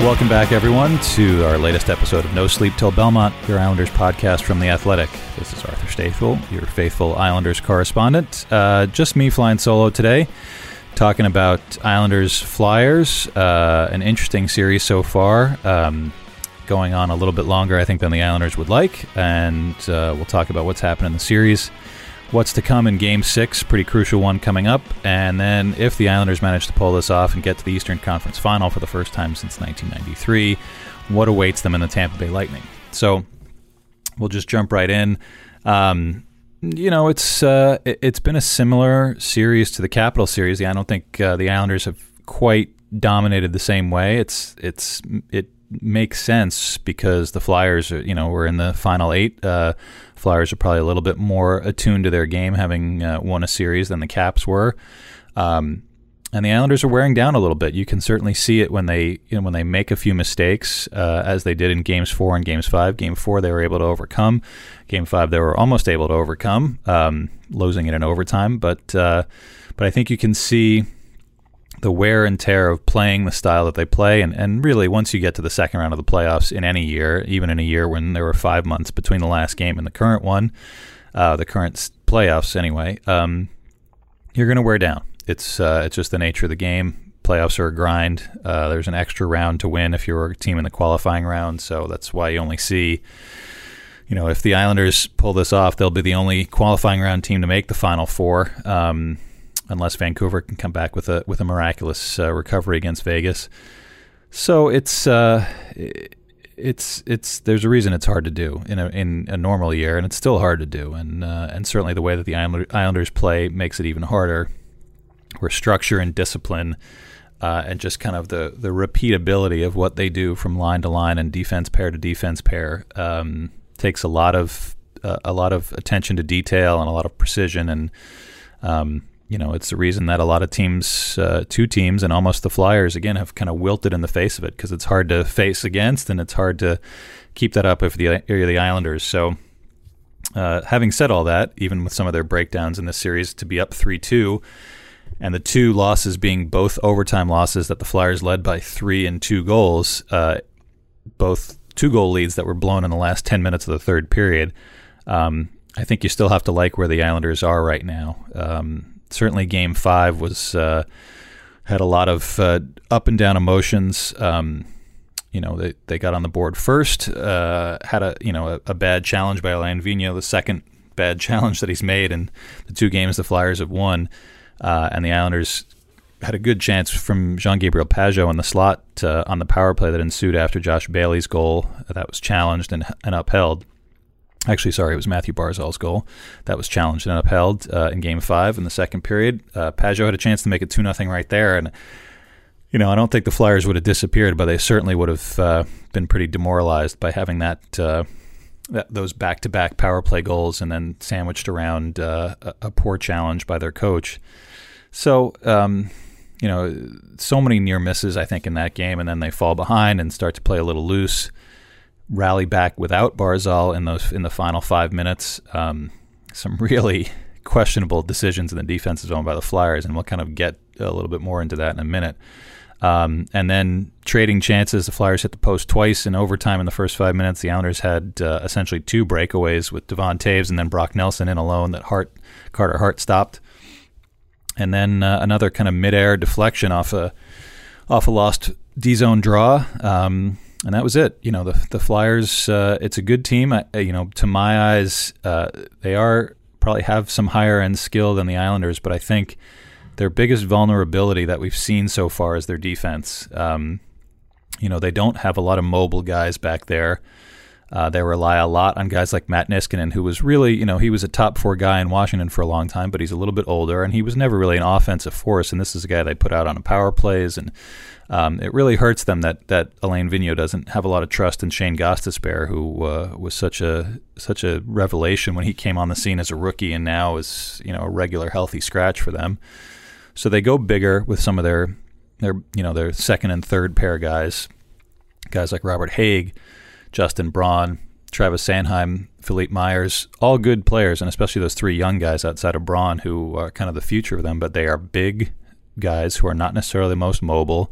Welcome back, everyone, to our latest episode of No Sleep Till Belmont, your Islanders podcast from The Athletic. This is Arthur Staple, your faithful Islanders correspondent. Uh, just me flying solo today, talking about Islanders Flyers. Uh, an interesting series so far, um, going on a little bit longer, I think, than the Islanders would like. And uh, we'll talk about what's happened in the series what's to come in Game 6, pretty crucial one coming up. And then if the Islanders manage to pull this off and get to the Eastern Conference Final for the first time since 1993, what awaits them in the Tampa Bay Lightning? So we'll just jump right in. Um, you know, it's uh, it's been a similar series to the Capital series. I don't think uh, the Islanders have quite dominated the same way. It's it's it makes sense because the Flyers, you know, were in the final eight. Uh, Flyers are probably a little bit more attuned to their game, having uh, won a series than the Caps were. Um, and the Islanders are wearing down a little bit. You can certainly see it when they you know, when they make a few mistakes, uh, as they did in Games Four and Games Five. Game Four they were able to overcome. Game Five they were almost able to overcome, um, losing it in overtime. But uh, but I think you can see the wear and tear of playing the style that they play. And, and really, once you get to the second round of the playoffs in any year, even in a year when there were five months between the last game and the current one, uh, the current playoffs anyway, um, you're going to wear down. It's uh, it's just the nature of the game. Playoffs are a grind. Uh, there's an extra round to win if you're a team in the qualifying round, so that's why you only see. You know, if the Islanders pull this off, they'll be the only qualifying round team to make the Final Four. Um, unless Vancouver can come back with a with a miraculous uh, recovery against Vegas. So it's uh, it's it's there's a reason it's hard to do in a in a normal year, and it's still hard to do, and uh, and certainly the way that the Islanders play makes it even harder. Where structure and discipline. Uh, and just kind of the, the repeatability of what they do from line to line and defense pair to defense pair um, takes a lot of uh, a lot of attention to detail and a lot of precision and um, you know, it's the reason that a lot of teams, uh, two teams, and almost the Flyers again have kind of wilted in the face of it because it's hard to face against and it's hard to keep that up if the area the Islanders. So, uh, having said all that, even with some of their breakdowns in this series, to be up three two, and the two losses being both overtime losses that the Flyers led by three and two goals, uh, both two goal leads that were blown in the last ten minutes of the third period. Um, I think you still have to like where the Islanders are right now. Um, certainly game five was uh, had a lot of uh, up and down emotions. Um, you know, they, they got on the board first, uh, had a you know a, a, bad challenge by Alain Vigneault, the second bad challenge that he's made in the two games the Flyers have won, uh, and the Islanders had a good chance from Jean Gabriel Pageau on the slot uh, on the power play that ensued after Josh Bailey's goal that was challenged and, and upheld. Actually, sorry, it was Mathew Barzal's goal that was challenged and upheld uh, in Game Five in the second period. Uh, Pageau had a chance to make it two nothing right there, and you know I don't think the Flyers would have disappeared, but they certainly would have uh, been pretty demoralized by having that, uh, that those back to back power play goals and then sandwiched around uh, a, a, poor challenge by their coach. So. Um, you know, so many near misses, I think, in that game, and then they fall behind and start to play a little loose rally back without Barzal in those in the final five minutes. Um, some really questionable decisions in the defensive zone by the Flyers, and we'll kind of get a little bit more into that in a minute. Um, and then trading chances, the Flyers hit the post twice in overtime in the first five minutes. The Islanders had uh, essentially two breakaways with Devon Toews and then Brock Nelson in alone that Hart Carter Hart stopped. And then uh, another kind of midair deflection off a off a lost D zone draw. Um, and that was it. You know, the the Flyers. Uh, it's a good team. I, you know, to my eyes, uh, they are probably have some higher end skill than the Islanders, but I think their biggest vulnerability that we've seen so far is their defense. Um, you know, they don't have a lot of mobile guys back there. Uh, they rely a lot on guys like Matt Niskanen, who was really, you know, he was a top four guy in Washington for a long time, but he's a little bit older, and he was never really an offensive force. And this is a guy they put out on a power plays and um, it really hurts them that that Alain Vigneault doesn't have a lot of trust in Shane Gostisbehere, who uh, was such a such a revelation when he came on the scene as a rookie, and now is you know a regular healthy scratch for them. So they go bigger with some of their their you know their second and third pair guys, guys like Robert Hägg, Justin Braun, Travis Sanheim, Philippe Myers, all good players, and especially those three young guys outside of Braun who are kind of the future of them, but they are big guys who are not necessarily the most mobile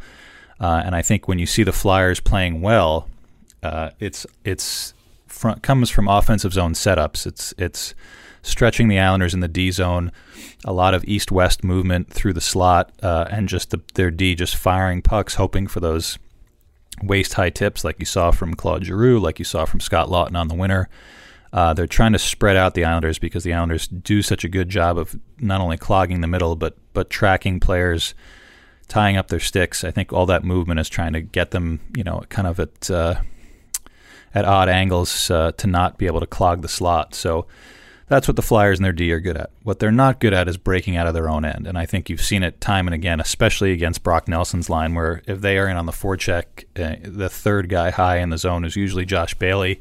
Uh, and I think when you see the Flyers playing well, uh, it's it's comes from offensive zone setups. It's it's stretching the Islanders in the D zone, a lot of east west movement through the slot, uh, and just the, their D just firing pucks, hoping for those waist high tips like you saw from Claude Giroux, like you saw from Scott Laughton on the winner. Uh, they're trying to spread out the Islanders because the Islanders do such a good job of not only clogging the middle but but tracking players, tying up their sticks. I think all that movement is trying to get them, you know, kind of at uh, at odd angles uh, to not be able to clog the slot. So that's what the Flyers and their D are good at. What they're not good at is breaking out of their own end. And I think you've seen it time and again, especially against Brock Nelson's line, where if they are in on the forecheck, uh, the third guy high in the zone is usually Josh Bailey,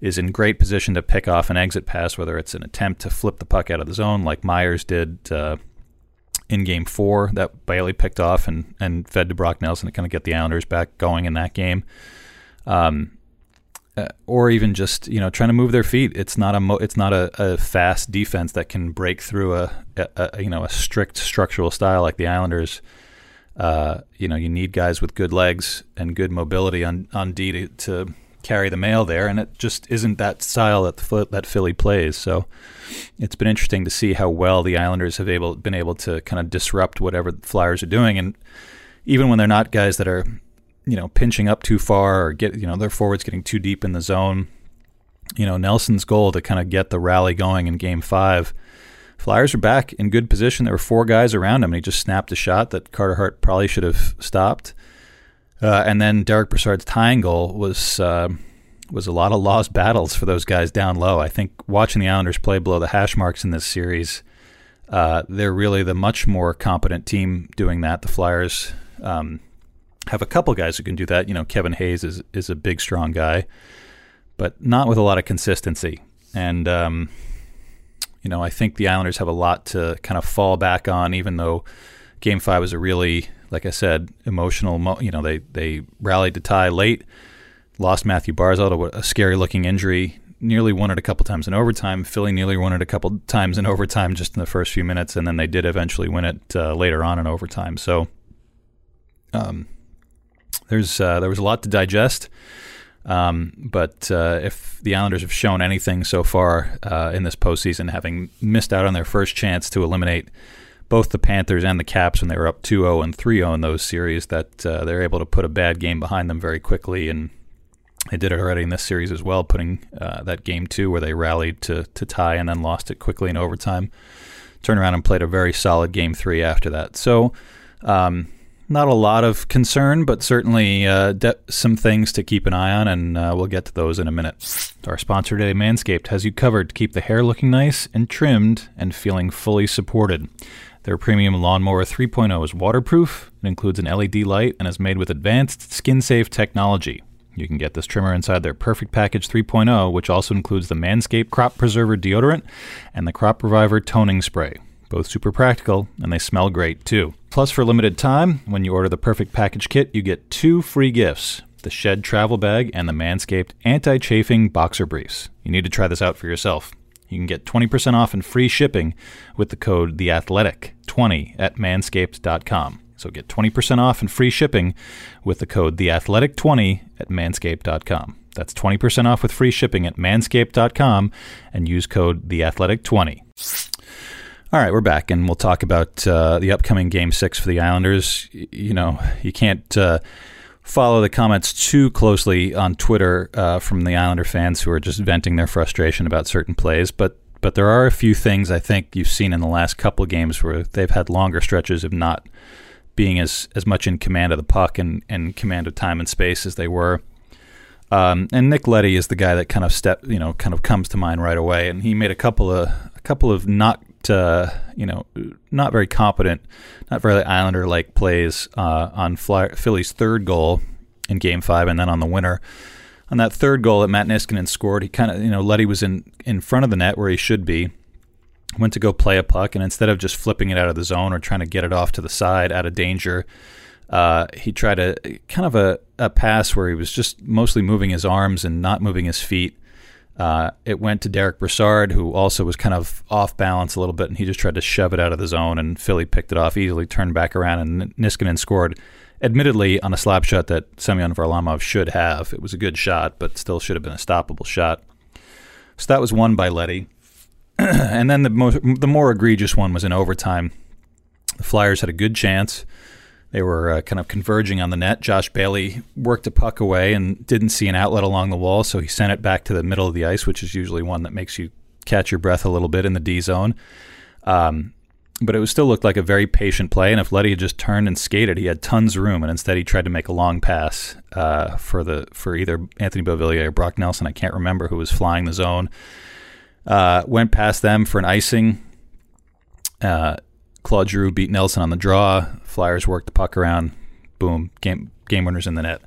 is in great position to pick off an exit pass, whether it's an attempt to flip the puck out of the zone, like Myers did uh, in Game Four, that Bailey picked off and and fed to Brock Nelson to kind of get the Islanders back going in that game. Um, uh, or even just you know trying to move their feet. It's not a mo- it's not a, a, fast defense that can break through a, a, a, you know a strict structural style like the Islanders. Uh, you know you need guys with good legs and good mobility on on D to, to carry the mail there, and it just isn't that style that the, that Philly plays. So it's been interesting to see how well the Islanders have able been able to kind of disrupt whatever the Flyers are doing, and even when they're not guys that are you know, pinching up too far or get, you know, their forwards getting too deep in the zone. You know, Nelson's goal to kind of get the rally going in game five. Flyers are back in good position. There were four guys around him, and he just snapped a shot that Carter Hart probably should have stopped. Uh, and then Derek Brassard's tying goal was uh, was a lot of lost battles for those guys down low. I think watching the Islanders play below the hash marks in this series, uh, they're really the much more competent team doing that. The Flyers, um, have a couple guys who can do that. You know, Kevin Hayes is is a big, strong guy, but not with a lot of consistency. And um, you know, I think the Islanders have a lot to kind of fall back on, even though Game Five was a really, like I said, emotional. Mo- you know, they they rallied to tie late, lost Mathew Barzal to a scary looking injury. Nearly won it a couple times in overtime. Philly nearly won it a couple times in overtime just in the first few minutes, and then they did eventually win it uh, later on in overtime. So, um, there's uh, there was a lot to digest. Um, but uh, if the Islanders have shown anything so far uh, in this postseason, having missed out on their first chance to eliminate both the Panthers and the Caps when they were up 2 0 and 3 0 in those series, that uh, they're able to put a bad game behind them very quickly. And they did it already in this series as well, putting uh, that game two where they rallied to, to tie and then lost it quickly in overtime. Turned around and played a very solid game three after that. So, um, not a lot of concern, but certainly uh, de- some things to keep an eye on, and uh, we'll get to those in a minute. Our sponsor today, Manscaped, has you covered to keep the hair looking nice and trimmed and feeling fully supported. Their premium lawnmower 3.0 is waterproof, it includes an LED light, and is made with advanced skin safe technology. You can get this trimmer inside their Perfect Package 3.0, which also includes the Manscaped Crop Preserver deodorant and the Crop Reviver toning spray both super practical, and they smell great too. Plus, for limited time, when you order the Perfect Package Kit, you get two free gifts the Shed Travel Bag and the Manscaped Anti Chafing Boxer Briefs. You need to try this out for yourself. You can get 20% off and free shipping with the code THEATHLETIC20 at manscaped.com. So get 20% off and free shipping with the code THEATHLETIC20 at manscaped.com. That's 20% off with free shipping at manscaped.com and use code THEATHLETIC20. All right, we're back, and we'll talk about uh, the upcoming Game Six for the Islanders. You know, you can't uh, follow the comments too closely on Twitter uh, from the Islander fans who are just venting their frustration about certain plays, but but there are a few things I think you've seen in the last couple games where they've had longer stretches of not being as as much in command of the puck and, and command of time and space as they were. Um, and Nick Leddy is the guy that kind of step, you know, kind of comes to mind right away. And he made a couple of a couple of not uh, you know, not very competent, not very Islander like plays uh, on Fly- Philly's third goal in Game Five, and then on the winner. On that third goal that Matt Niskanen scored, he kind of, you know, Leddy was in in front of the net where he should be. Went to go play a puck, and instead of just flipping it out of the zone or trying to get it off to the side out of danger, uh, he tried a kind of a, a pass where he was just mostly moving his arms and not moving his feet uh, it went to Derek Brassard, who also was kind of off balance a little bit, and he just tried to shove it out of the zone, and Philly picked it off easily, turned back around, and Niskanen scored admittedly on a slap shot that Semyon Varlamov should have. It was a good shot, but still should have been a stoppable shot. So that was won by Leddy. and then the the more egregious one was in overtime. The Flyers had a good chance. They were uh, kind of converging on the net. Josh Bailey worked a puck away and didn't see an outlet along the wall, so he sent it back to the middle of the ice, which is usually one that makes you catch your breath a little bit in the D zone. Um, but it still looked like a very patient play. And if Leddy had just turned and skated, he had tons of room. And instead, he tried to make a long pass uh, for the for either Anthony Beauvillier or Brock Nelson. I can't remember who was flying the zone. Uh, went past them for an icing. Uh, Claude Giroux beat Nelson on the draw. Flyers work the puck around. Boom, game game winners in the net.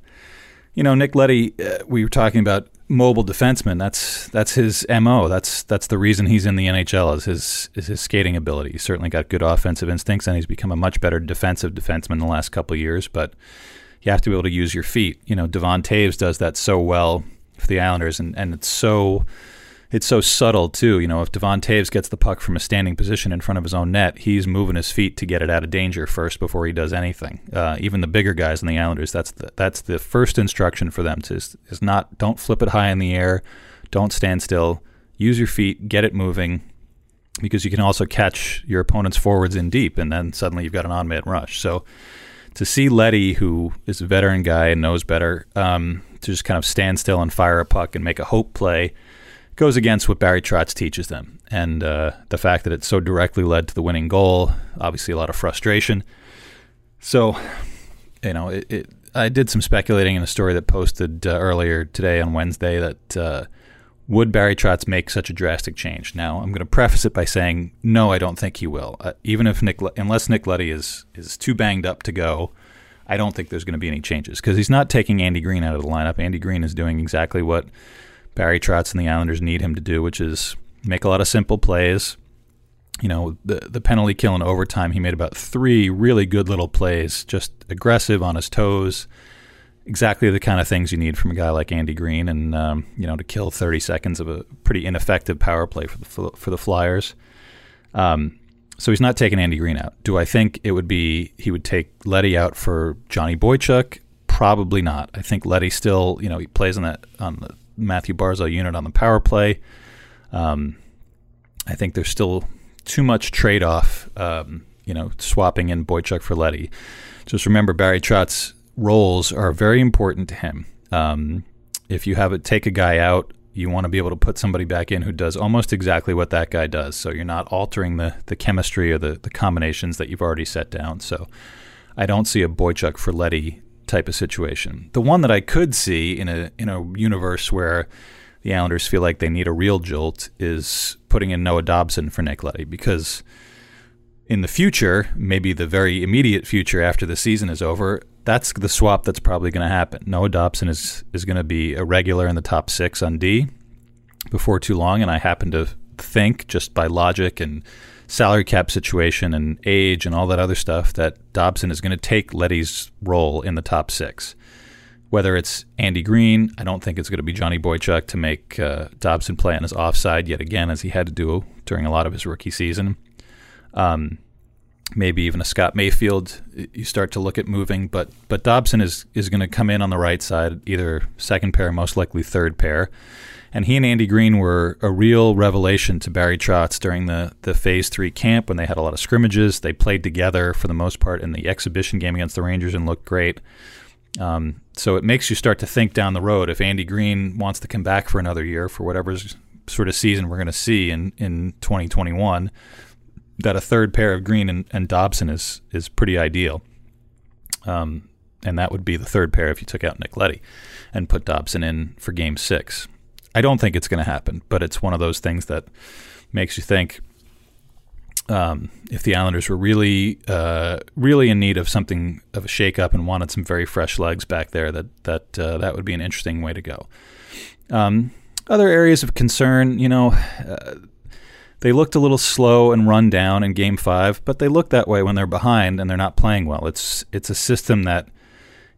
You know, Nick Leddy, Uh, we were talking about mobile defenseman. That's that's his mo. That's that's the reason he's in the NHL is his is his skating ability. He's certainly got good offensive instincts, and he's become a much better defensive defenseman in the last couple years. But you have to be able to use your feet. You know, Devon Toews does that so well for the Islanders, and and it's so it's so subtle too. You know, if Devon Toews gets the puck from a standing position in front of his own net, he's moving his feet to get it out of danger first before he does anything. Uh, even the bigger guys in the Islanders, that's the that's the first instruction for them to is, is not don't flip it high in the air, don't stand still, use your feet, get it moving, because you can also catch your opponent's forwards in deep, and then suddenly you've got an odd-man rush. So to see Leddy, who is a veteran guy and knows better, um, to just kind of stand still and fire a puck and make a hope play goes against what Barry Trotz teaches them. And uh, the fact that it so directly led to the winning goal, obviously a lot of frustration. So, you know, it, it, I did some speculating in a story that posted uh, earlier today on Wednesday that uh, would Barry Trotz make such a drastic change? Now, I'm going to preface it by saying no, I don't think he will. Uh, even if Nick, unless Nick Leddy is is too banged up to go, I don't think there's going to be any changes because he's not taking Andy Greene out of the lineup. Andy Greene is doing exactly what Barry Trotz and the Islanders need him to do, which is make a lot of simple plays. You know, the the penalty kill in overtime, he made about three really good little plays, just aggressive on his toes. Exactly the kind of things you need from a guy like Andy Greene, and um, you know, to kill 30 seconds of a pretty ineffective power play for the for the Flyers. Um, so he's not taking Andy Greene out. Do I think it would be he would take Leddy out for Johnny Boychuk? Probably not. I think Leddy still, you know, he plays on that on the Mathew Barzal unit on the power play. Um, I think there's still too much trade off, um, you know, swapping in Boychuk for Leddy. Just remember Barry Trotz roles are very important to him. Um, if you have it take a guy out, you want to be able to put somebody back in who does almost exactly what that guy does. So you're not altering the, the chemistry or the, the combinations that you've already set down. So I don't see a Boychuk for Leddy type of situation. The one that I could see in a in a universe where the Islanders feel like they need a real jolt is putting in Noah Dobson for Nick Leddy because in the future, maybe the very immediate future after the season is over, that's the swap that's probably going to happen. Noah Dobson is is going to be a regular in the top six on D before too long, and I happen to think just by logic and salary cap situation and age and all that other stuff that Dobson is going to take Leddy's role in the top six. Whether it's Andy Greene, I don't think it's going to be Johnny Boychuk to make uh, Dobson play on his offside yet again, as he had to do during a lot of his rookie season. Um, maybe even a Scott Mayfield. You start to look at moving, but but Dobson is is going to come in on the right side, either second pair, most likely third pair. And he and Andy Greene were a real revelation to Barry Trotz during the, the Phase 3 camp when they had a lot of scrimmages. They played together for the most part in the exhibition game against the Rangers and looked great. Um, so it makes you start to think down the road if Andy Greene wants to come back for another year for whatever sort of season we're going to see in, in 2021, that a third pair of Greene and, and Dobson is, is pretty ideal. Um, and that would be the third pair if you took out Nick Leddy and put Dobson in for game six. I don't think it's going to happen, but it's one of those things that makes you think um, if the Islanders were really, uh, really in need of something of a shakeup and wanted some very fresh legs back there, that that uh, that would be an interesting way to go. Um, other areas of concern, you know, uh, they looked a little slow and run down in Game Five, but they look that way when they're behind and they're not playing well. It's it's a system that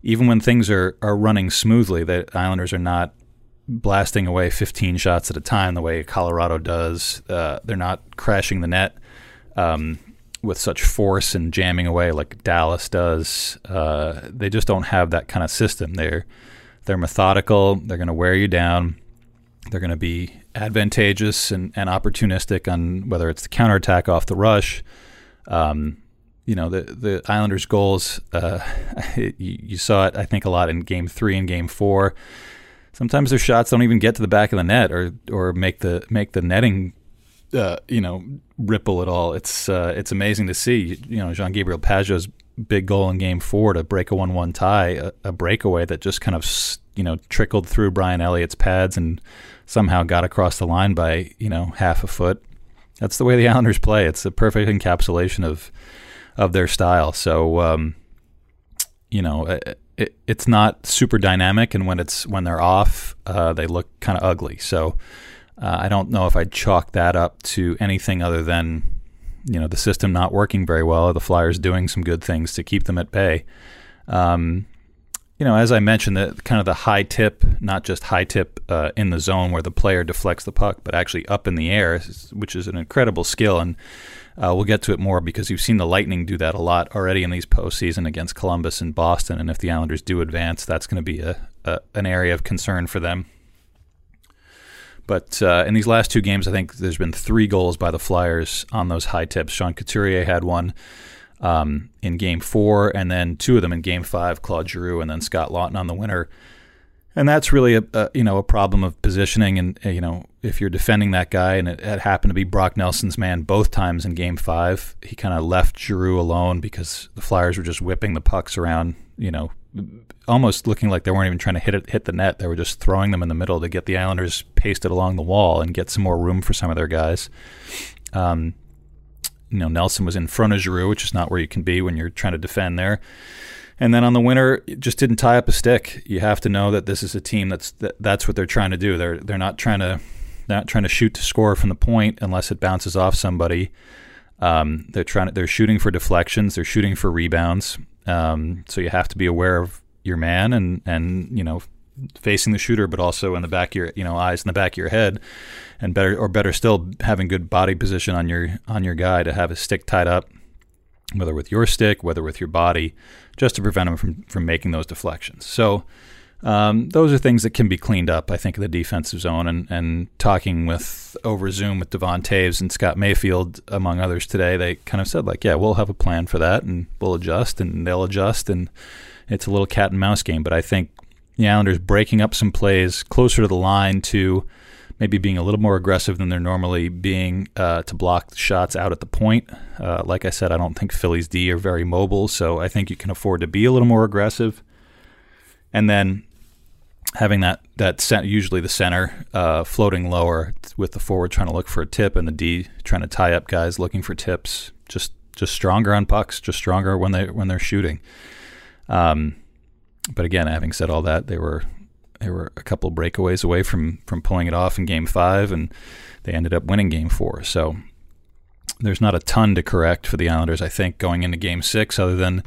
even when things are, are running smoothly, the Islanders are not blasting away 15 shots at a time the way Colorado does. Uh, they're not crashing the net. Um, with such force and jamming away like Dallas does. Uh, they just don't have that kind of system. They're they're methodical. They're going to wear you down. They're going to be advantageous and, and opportunistic on whether it's the counterattack off the rush. Um, you know the the Islanders' goals. Uh, you, you, saw it, I think, a lot in Game Three and Game Four. Sometimes their shots don't even get to the back of the net, or or make the make the netting, uh, you know, ripple at all. It's uh, it's amazing to see. You know, Jean Gabriel Pageau's big goal in Game Four to break a one-one tie, a, a breakaway that just kind of you know trickled through Brian Elliott's pads and somehow got across the line by you know half a foot. That's the way the Islanders play. It's a perfect encapsulation of of their style. So, um, you know, it, it, it's not super dynamic, and when it's when they're off, uh, they look kind of ugly. So, uh, I don't know if I'd chalk that up to anything other than you know the system not working very well, or the Flyers doing some good things to keep them at bay. Um, you know, as I mentioned, the kind of the high tip, not just high tip uh, in the zone where the player deflects the puck, but actually up in the air, which is an incredible skill. And uh, we'll get to it more because you've seen the Lightning do that a lot already in these postseason against Columbus and Boston. And if the Islanders do advance, that's going to be a, a, an area of concern for them. But uh, in these last two games, I think there's been three goals by the Flyers on those high tips. Sean Couturier had one um, in Game Four, and then two of them in Game Five. Claude Giroux and then Scott Laughton on the winner and that's really a, a, you know a problem of positioning and you know if you're defending that guy and it, it happened to be Brock Nelson's man both times in game 5 he kind of left Giroux alone because the Flyers were just whipping the pucks around you know almost looking like they weren't even trying to hit it hit the net they were just throwing them in the middle to get the Islanders pasted along the wall and get some more room for some of their guys um, you know Nelson was in front of Giroux which is not where you can be when you're trying to defend there and then on the winner, just didn't tie up a stick. You have to know that this is a team that's that, that's what they're trying to do. They're they're not trying to not trying to shoot to score from the point unless it bounces off somebody. Um, they're trying to, they're shooting for deflections. They're shooting for rebounds. Um, so you have to be aware of your man and and you know facing the shooter, but also in the back of your you know eyes in the back of your head, and better or better still having good body position on your on your guy to have his stick tied up whether with your stick, whether with your body, just to prevent them from, from making those deflections. So um, those are things that can be cleaned up, I think, in the defensive zone. And, and talking with over Zoom with Devon Toews and Scott Mayfield, among others today, they kind of said, like, yeah, we'll have a plan for that and we'll adjust and they'll adjust. And it's a little cat and mouse game. But I think the Islanders breaking up some plays closer to the line to – maybe being a little more aggressive than they're normally being uh, to block shots out at the point. Uh, like I said, I don't think Phillies D are very mobile, so I think you can afford to be a little more aggressive. And then having that that cent- usually the center uh, floating lower with the forward trying to look for a tip and the D trying to tie up guys looking for tips. Just just stronger on pucks, just stronger when they when they're shooting. Um, but again, having said all that, they were they were a couple breakaways away from from pulling it off in Game Five, and they ended up winning Game Four. So there's not a ton to correct for the Islanders, I think, going into Game Six, other than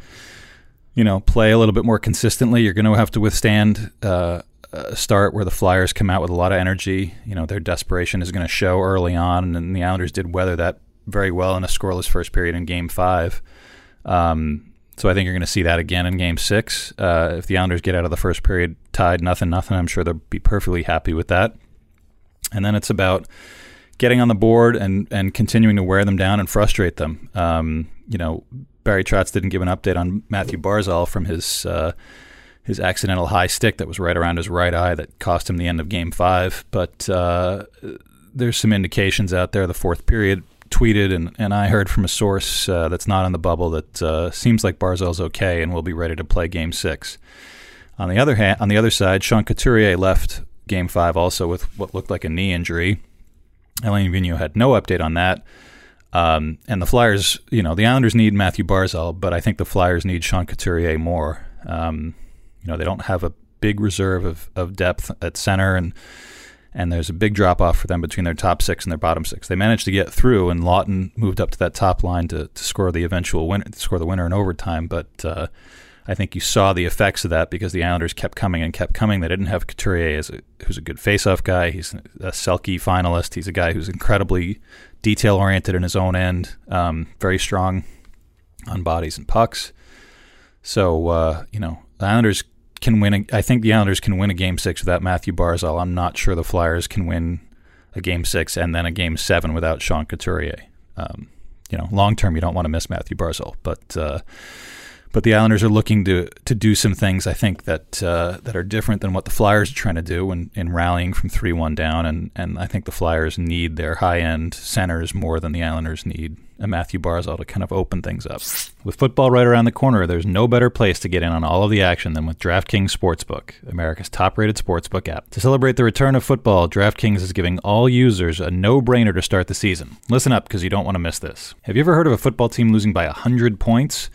you know play a little bit more consistently. You're going to have to withstand uh, a start where the Flyers come out with a lot of energy. You know their desperation is going to show early on, and the Islanders did weather that very well in a scoreless first period in Game Five. Um, so I think you're going to see that again in Game Six. Uh, if the Islanders get out of the first period tied, nothing, nothing, I'm sure they'll be perfectly happy with that. And then it's about getting on the board and and continuing to wear them down and frustrate them. Um, you know, Barry Trotz didn't give an update on Mathew Barzal from his uh, his accidental high stick that was right around his right eye that cost him the end of Game Five, but. Uh, there's some indications out there. The fourth period, tweeted, and, and I heard from a source uh, that's not on the bubble that uh, seems like Barzal's okay and will be ready to play Game Six. On the other hand, on the other side, Sean Couturier left Game Five also with what looked like a knee injury. Alain Vigneault had no update on that. Um, and the Flyers, you know, the Islanders need Mathew Barzal, but I think the Flyers need Sean Couturier more. Um, you know, they don't have a big reserve of, of depth at center, and and there's a big drop off for them between their top six and their bottom six. They managed to get through, and Laughton moved up to that top line to, to score the eventual winner, score the winner in overtime. But uh, I think you saw the effects of that because the Islanders kept coming and kept coming. They didn't have Couturier as a, who's a good faceoff guy. He's a Selke finalist. He's a guy who's incredibly detail oriented in his own end, um, very strong on bodies and pucks. So uh, you know, the Islanders can win. A, I think the Islanders can win a game six without Mathew Barzal. I'm not sure the Flyers can win a game six and then a game seven without Sean Couturier. Um, you know, long term, you don't want to miss Mathew Barzal, but uh, but the Islanders are looking to to do some things I think that uh, that are different than what the Flyers are trying to do in, in rallying from three one down, and and I think the Flyers need their high end centers more than the Islanders need a Mathew Barzal to kind of open things up. With football right around the corner, there's no better place to get in on all of the action than with DraftKings Sportsbook, America's top-rated sportsbook app. To celebrate the return of football, DraftKings is giving all users a no-brainer to start the season. Listen up because you don't want to miss this. Have you ever heard of a football team losing by 100 points?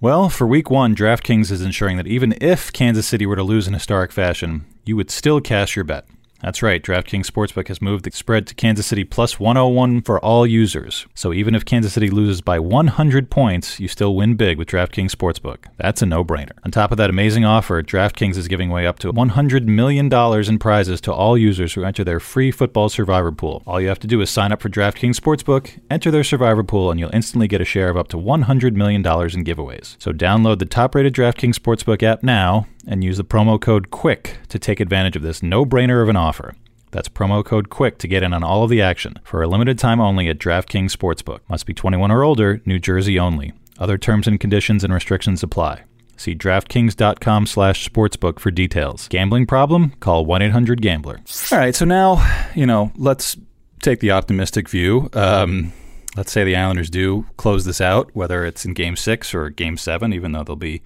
Well, for week one, DraftKings is ensuring that even if Kansas City were to lose in historic fashion, you would still cash your bet. That's right, DraftKings Sportsbook has moved the spread to Kansas City plus 101 for all users. So even if Kansas City loses by 100 points, you still win big with DraftKings Sportsbook. That's a no brainer. On top of that amazing offer, DraftKings is giving away up to $100 million in prizes to all users who enter their free football survivor pool. All you have to do is sign up for DraftKings Sportsbook, enter their survivor pool, and you'll instantly get a share of up to $100 million in giveaways. So download the top rated DraftKings Sportsbook app now and use the promo code QUICK to take advantage of this no brainer of an offer. That's promo code QUICK to get in on all of the action for a limited time only at DraftKings Sportsbook. Must be 21 or older, New Jersey only. Other terms and conditions and restrictions apply. See DraftKings.com slash sportsbook for details. Gambling problem? Call 1-800-GAMBLER. All right, so now, you know, let's take the optimistic view. Um, let's say the Islanders do close this out, whether it's in Game 6 or Game 7, even though they'll be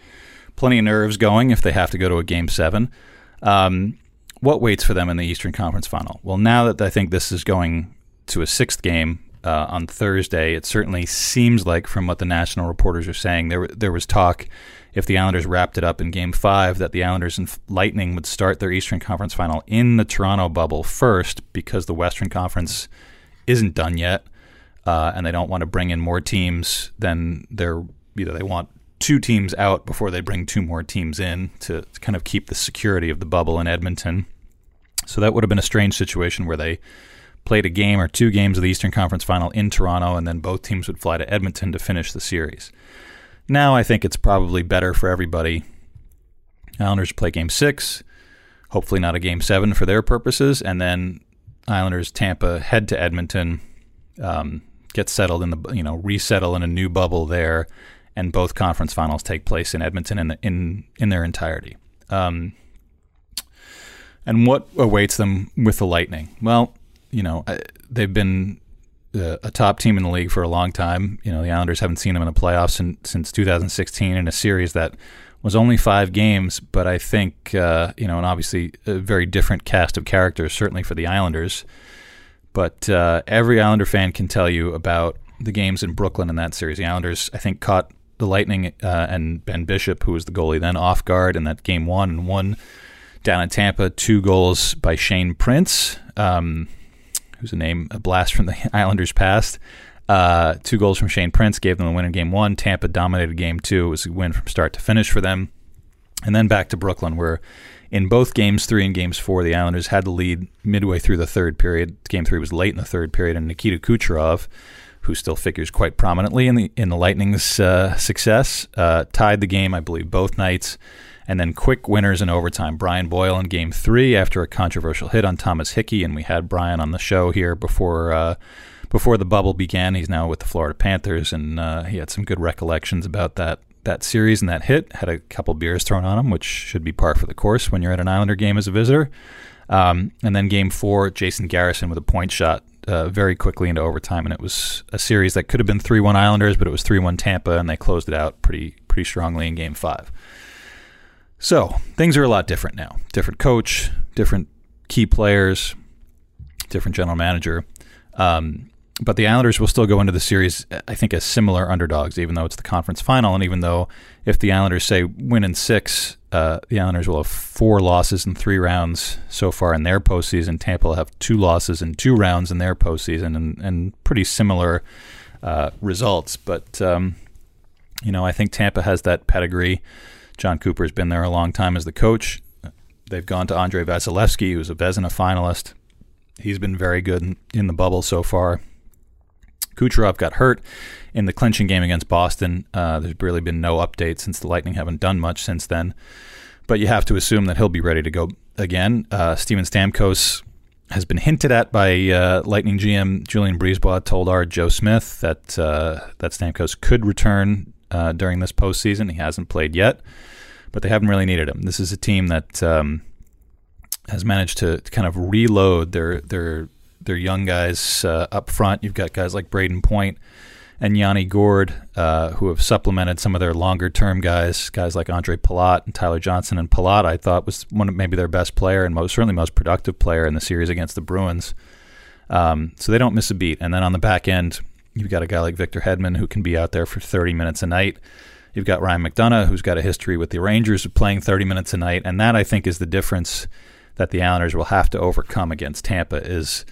plenty of nerves going if they have to go to a game seven. Um, what waits for them in the Eastern Conference Final? Well, now that I think this is going to a sixth game uh, on Thursday, it certainly seems like, from what the national reporters are saying, there there was talk if the Islanders wrapped it up in Game Five that the Islanders and Lightning would start their Eastern Conference Final in the Toronto bubble first because the Western Conference isn't done yet, uh, and they don't want to bring in more teams than they're you know they want two teams out before they bring two more teams in to, to kind of keep the security of the bubble in Edmonton. So that would have been a strange situation where they played a game or two games of the Eastern Conference Final in Toronto, and then both teams would fly to Edmonton to finish the series. Now I think it's probably better for everybody. Islanders play game six, hopefully not a game seven for their purposes, and then Islanders Tampa head to Edmonton, um, get settled in the you know resettle in a new bubble there, and both conference finals take place in Edmonton in in in their entirety. Um, and what awaits them with the Lightning? Well, you know they've been uh, a top team in the league for a long time. You know the Islanders haven't seen them in the playoffs in, since 2016 in a series that was only five games, but I think uh, you know, and obviously a very different cast of characters, certainly for the Islanders. But uh, every Islander fan can tell you about the games in Brooklyn in that series. The Islanders, I think, caught the Lightning uh, and Ben Bishop, who was the goalie then, off guard in that game one and one down in Tampa. Two goals by Shane Prince, um, who's a name a blast from the Islanders' past. Uh, two goals from Shane Prince gave them the win in game one. Tampa dominated game two. It was a win from start to finish for them. And then back to Brooklyn, where in both games three and games four, the Islanders had the lead midway through the third period. Game three was late in the third period, and Nikita Kucherov who still figures quite prominently in the in the Lightning's uh, success, uh, tied the game, I believe, both nights. And then quick winners in overtime. Brian Boyle in game three after a controversial hit on Thomas Hickey, and we had Brian on the show here before uh, before the bubble began. He's now with the Florida Panthers, and uh, he had some good recollections about that that series and that hit. Had a couple beers thrown on him, which should be par for the course when you're at an Islander game as a visitor. Um, and then game four, Jason Garrison with a point shot uh, very quickly into overtime, and it was a series that could have been three one Islanders, but it was three one Tampa, and they closed it out pretty pretty strongly in Game Five. So things are a lot different now. Different coach, different key players, different general manager. Um, but the Islanders will still go into the series, I think, as similar underdogs, even though it's the conference final, and even though if the Islanders say win in six, uh, the Islanders will have four losses in three rounds so far in their postseason. Tampa will have two losses in two rounds in their postseason, and and pretty similar uh, results. But um, you know, I think Tampa has that pedigree Jon Cooper's been there a long time as the coach. They've gone to Andrei Vasilevskiy, who's a Vezina finalist. He's been very good in, in the bubble so far. Kucherov got hurt in the clinching game against Boston. Uh, there's really been no update since the Lightning haven't done much since then. But you have to assume that he'll be ready to go again. Uh, Steven Stamkos has been hinted at by uh, Lightning GM Julien BriseBois. Told our Joe Smith that uh, that Stamkos could return uh, during this postseason. He hasn't played yet, but they haven't really needed him. This is a team that um, has managed to, to, kind of reload their their their young guys uh, up front. You've got guys like Brayden Point and Yanni Gourde, uh, who have supplemented some of their longer term guys, guys like Ondrej Palat and Tyler Johnson. And Palat, I thought, was one of maybe their best player and most certainly most productive player in the series against the Bruins. Um, so they don't miss a beat. And then on the back end, you've got a guy like Victor Hedman who can be out there for 30 minutes a night. You've got Ryan McDonagh, who's got a history with the Rangers of playing 30 minutes a night. And that, I think, is the difference that the Islanders will have to overcome against Tampa is,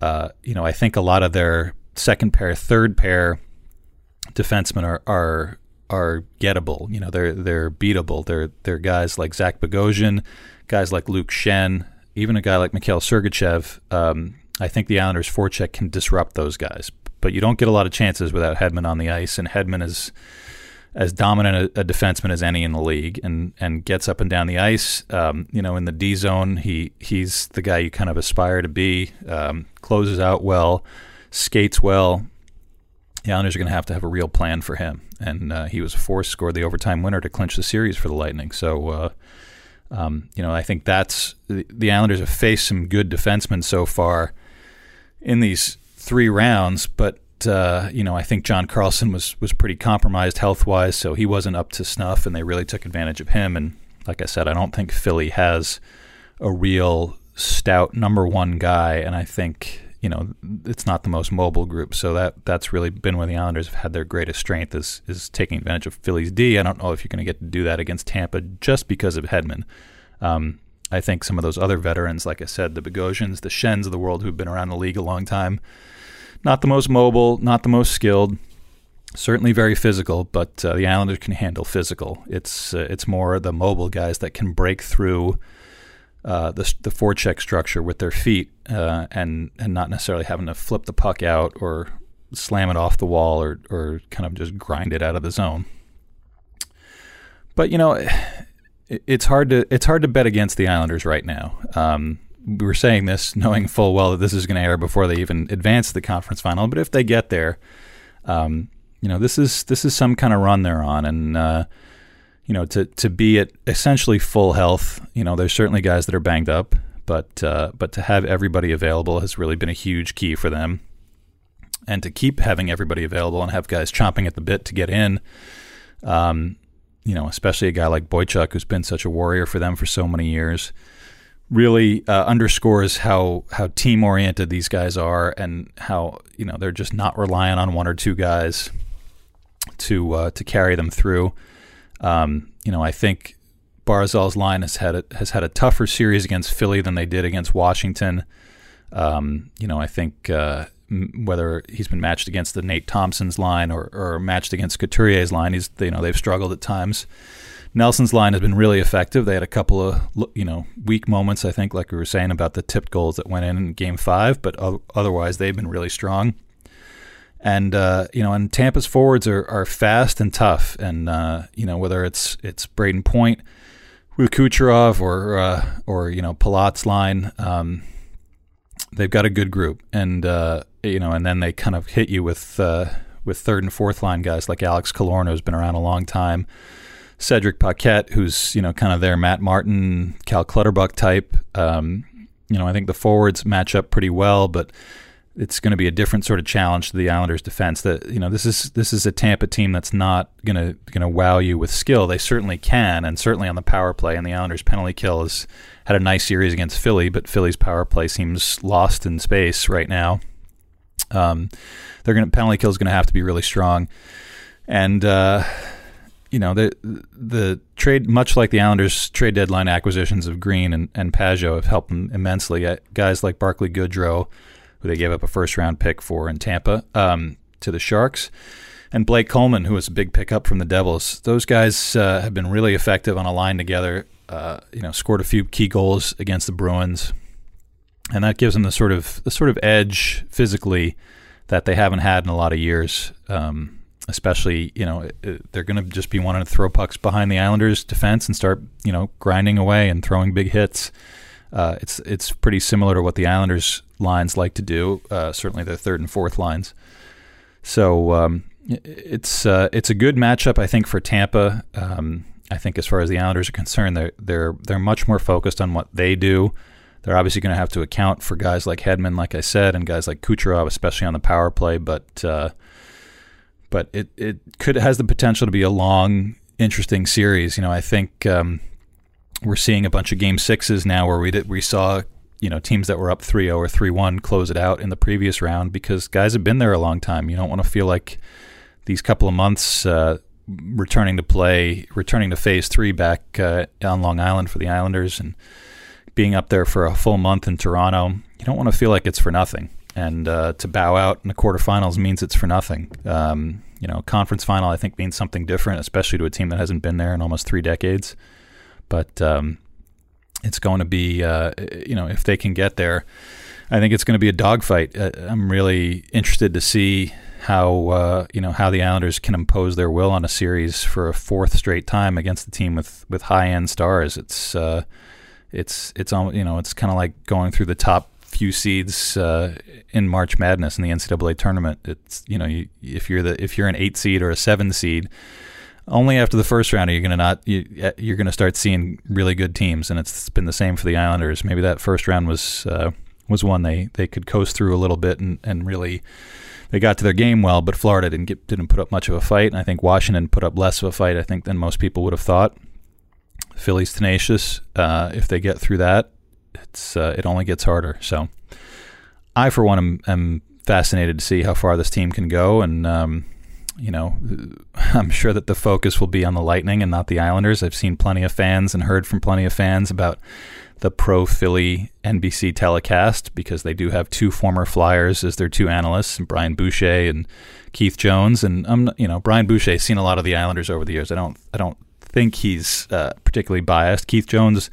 uh, you know, I think a lot of their second pair, third pair defensemen are are are gettable. You know, they're they're beatable. They're they're guys like Zach Bogosian, guys like Luke Schenn, even a guy like Mikhail Sergachev. Um, I think the Islanders' forecheck can disrupt those guys, but you don't get a lot of chances without Hedman on the ice, and Hedman is as dominant a, a defenseman as any in the league, and and gets up and down the ice. Um, you know, in the D zone, he he's the guy you kind of aspire to be. Um, closes out well skates well, the Islanders are going to have to have a real plan for him. And uh, he was forced to score the overtime winner to clinch the series for the Lightning. So, uh, um, you know, I think that's the, the, Islanders have faced some good defensemen so far in these three rounds, but. Uh, you know, I think John Carlson was was pretty compromised health wise, so he wasn't up to snuff, and they really took advantage of him. And like I said, I don't think Philly has a real stout number one guy, and I think you know, it's not the most mobile group. So that that's really been where the Islanders have had their greatest strength is is taking advantage of Philly's D. I don't know if you're going to get to do that against Tampa just because of Hedman. Um, I think some of those other veterans, like I said, the Bogosians, the Schenns of the world who've been around the league a long time, not the most mobile, not the most skilled, certainly very physical, but uh, the Islanders can handle physical. It's uh, it's more the mobile guys that can break through uh, the the forecheck structure with their feet uh, and and not necessarily having to flip the puck out or slam it off the wall or or kind of just grind it out of the zone. But you know, it, it's hard to it's hard to bet against the Islanders right now. Um, we were saying this knowing full well that this is going to air before they even advance the conference final. But if they get there, um, you know, this is this is some kind of run they're on, and uh, you know, to to be at essentially full health. You know, there's certainly guys that are banged up, but uh, but to have everybody available has really been a huge key for them. And to keep having everybody available and have guys chomping at the bit to get in, um, you know, especially a guy like Boychuk who's been such a warrior for them for so many years, really uh, underscores how how team oriented these guys are and how you know they're just not relying on one or two guys to uh, to carry them through. Um, you know, I think Barzal's line has had a, has had a tougher series against Philly than they did against Washington. Um, you know, I think uh, whether he's been matched against the Nate Thompson's line or, or matched against Couturier's line, he's you know they've struggled at times. Nelson's line has been really effective. They had a couple of you know weak moments, I think, like we were saying about the tipped goals that went in in Game Five, but otherwise they've been really strong. And uh, you know, and Tampa's forwards are, are fast and tough, and uh, you know whether it's it's Brayden Point with Kucherov or uh, or you know Palat's line, um, they've got a good group, and uh, you know, and then they kind of hit you with uh, with third and fourth line guys like Alex Killorn, who's been around a long time, Cedric Paquette, who's you know kind of their Matt Martin, Cal Clutterbuck type. Um, you know, I think the forwards match up pretty well, but it's going to be a different sort of challenge to the Islanders' defense. That you know, this is this is a Tampa team that's not going to going to wow you with skill. They certainly can, and certainly on the power play. And the Islanders' penalty kill has had a nice series against Philly, but Philly's power play seems lost in space right now. Um, they're going to penalty kill is going to have to be really strong, and uh, you know the the trade, much like the Islanders' trade deadline acquisitions of Greene and and Pageau have helped them immensely. Uh, guys like Barclay Goodrow who they gave up a first round pick for in Tampa, um, to the Sharks. and Blake Coleman, who was a big pickup from the Devils. Those guys uh, have been really effective on a line together. Uh, you know, scored a few key goals against the Bruins, and that gives them the sort of the sort of edge physically that they haven't had in a lot of years. Um, especially, you know, they're going to just be wanting to throw pucks behind the Islanders' defense and start, you know, grinding away and throwing big hits. Uh, it's it's pretty similar to what the Islanders lines like to do. Uh, certainly, their third and fourth lines. So um, it's uh, it's a good matchup, I think, for Tampa. Um, I think as far as the Islanders are concerned, they're they're they're much more focused on what they do. They're obviously going to have to account for guys like Hedman, like I said, and guys like Kucherov, especially on the power play. But uh, but it it could has the potential to be a long, interesting series. You know, I think um, we're seeing a bunch of game sixes now where we did, we saw you know teams that were up 3-0 or 3-1 close it out in the previous round because guys have been there a long time. You don't want to feel like these couple of months uh, returning to play, returning to phase three back uh, on Long Island for the Islanders and being up there for a full month in Toronto. You don't want to feel like it's for nothing. And uh, to bow out in the quarterfinals means it's for nothing. Um, you know, conference final I think means something different, especially to a team that hasn't been there in almost three decades. But um, it's going to be, uh, you know, if they can get there, I think it's going to be a dogfight. Uh, I'm really interested to see how uh, you know how the Islanders can impose their will on a series for a fourth straight time against the team with with high end stars. It's uh, it's it's you know it's kind of like going through the top few seeds uh, in March Madness in the NCAA tournament. It's you know you, if you're the if you're an eight seed or a seven seed, only after the first round are you going to not you, you're going to start seeing really good teams, and it's been the same for the Islanders. Maybe that first round was uh, was one they they could coast through a little bit and and really. They got to their game well, but Florida didn't get, didn't put up much of a fight, and I think Washington put up less of a fight, I think, than most people would have thought. Philly's tenacious. Uh, if they get through that, it's uh, it only gets harder. So I, for one, am, am, fascinated to see how far this team can go, and um, you know, I'm sure that the focus will be on the Lightning and not the Islanders. I've seen plenty of fans and heard from plenty of fans about the pro Philly NBC telecast because they do have two former Flyers as their two analysts, Brian Boucher and Keith Jones. And I'm, you know, Brian Boucher's seen a lot of the Islanders over the years. I don't, I don't think he's uh, particularly biased. Keith Jones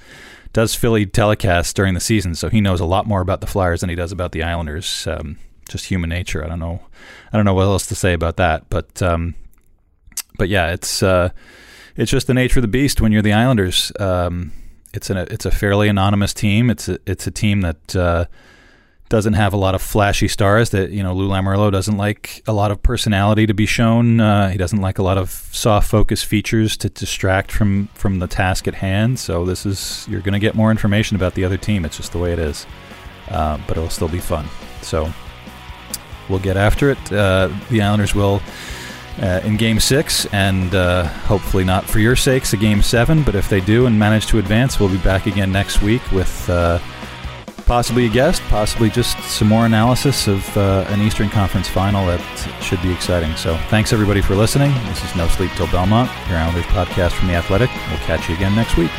does Philly telecast during the season, so he knows a lot more about the Flyers than he does about the Islanders. Um, just human nature. I don't know. I don't know what else to say about that. But um, but yeah, it's uh, it's just the nature of the beast when you're the Islanders. Um, it's a it's a fairly anonymous team. It's a, it's a team that uh, doesn't have a lot of flashy stars that you know Lou Lamoriello doesn't like a lot of personality to be shown. Uh, he doesn't like a lot of soft focus features to distract from from the task at hand. So this is you're going to get more information about the other team. It's just the way it is, uh, but it'll still be fun. So we'll get after it. Uh, the Islanders will. Uh, in game six, and uh, hopefully not for your sakes, a game seven. But if they do and manage to advance, we'll be back again next week with uh, possibly a guest, possibly just some more analysis of uh, an Eastern Conference final that should be exciting. So thanks everybody for listening. This is No Sleep Till Belmont, your Islanders podcast from The Athletic. We'll catch you again next week.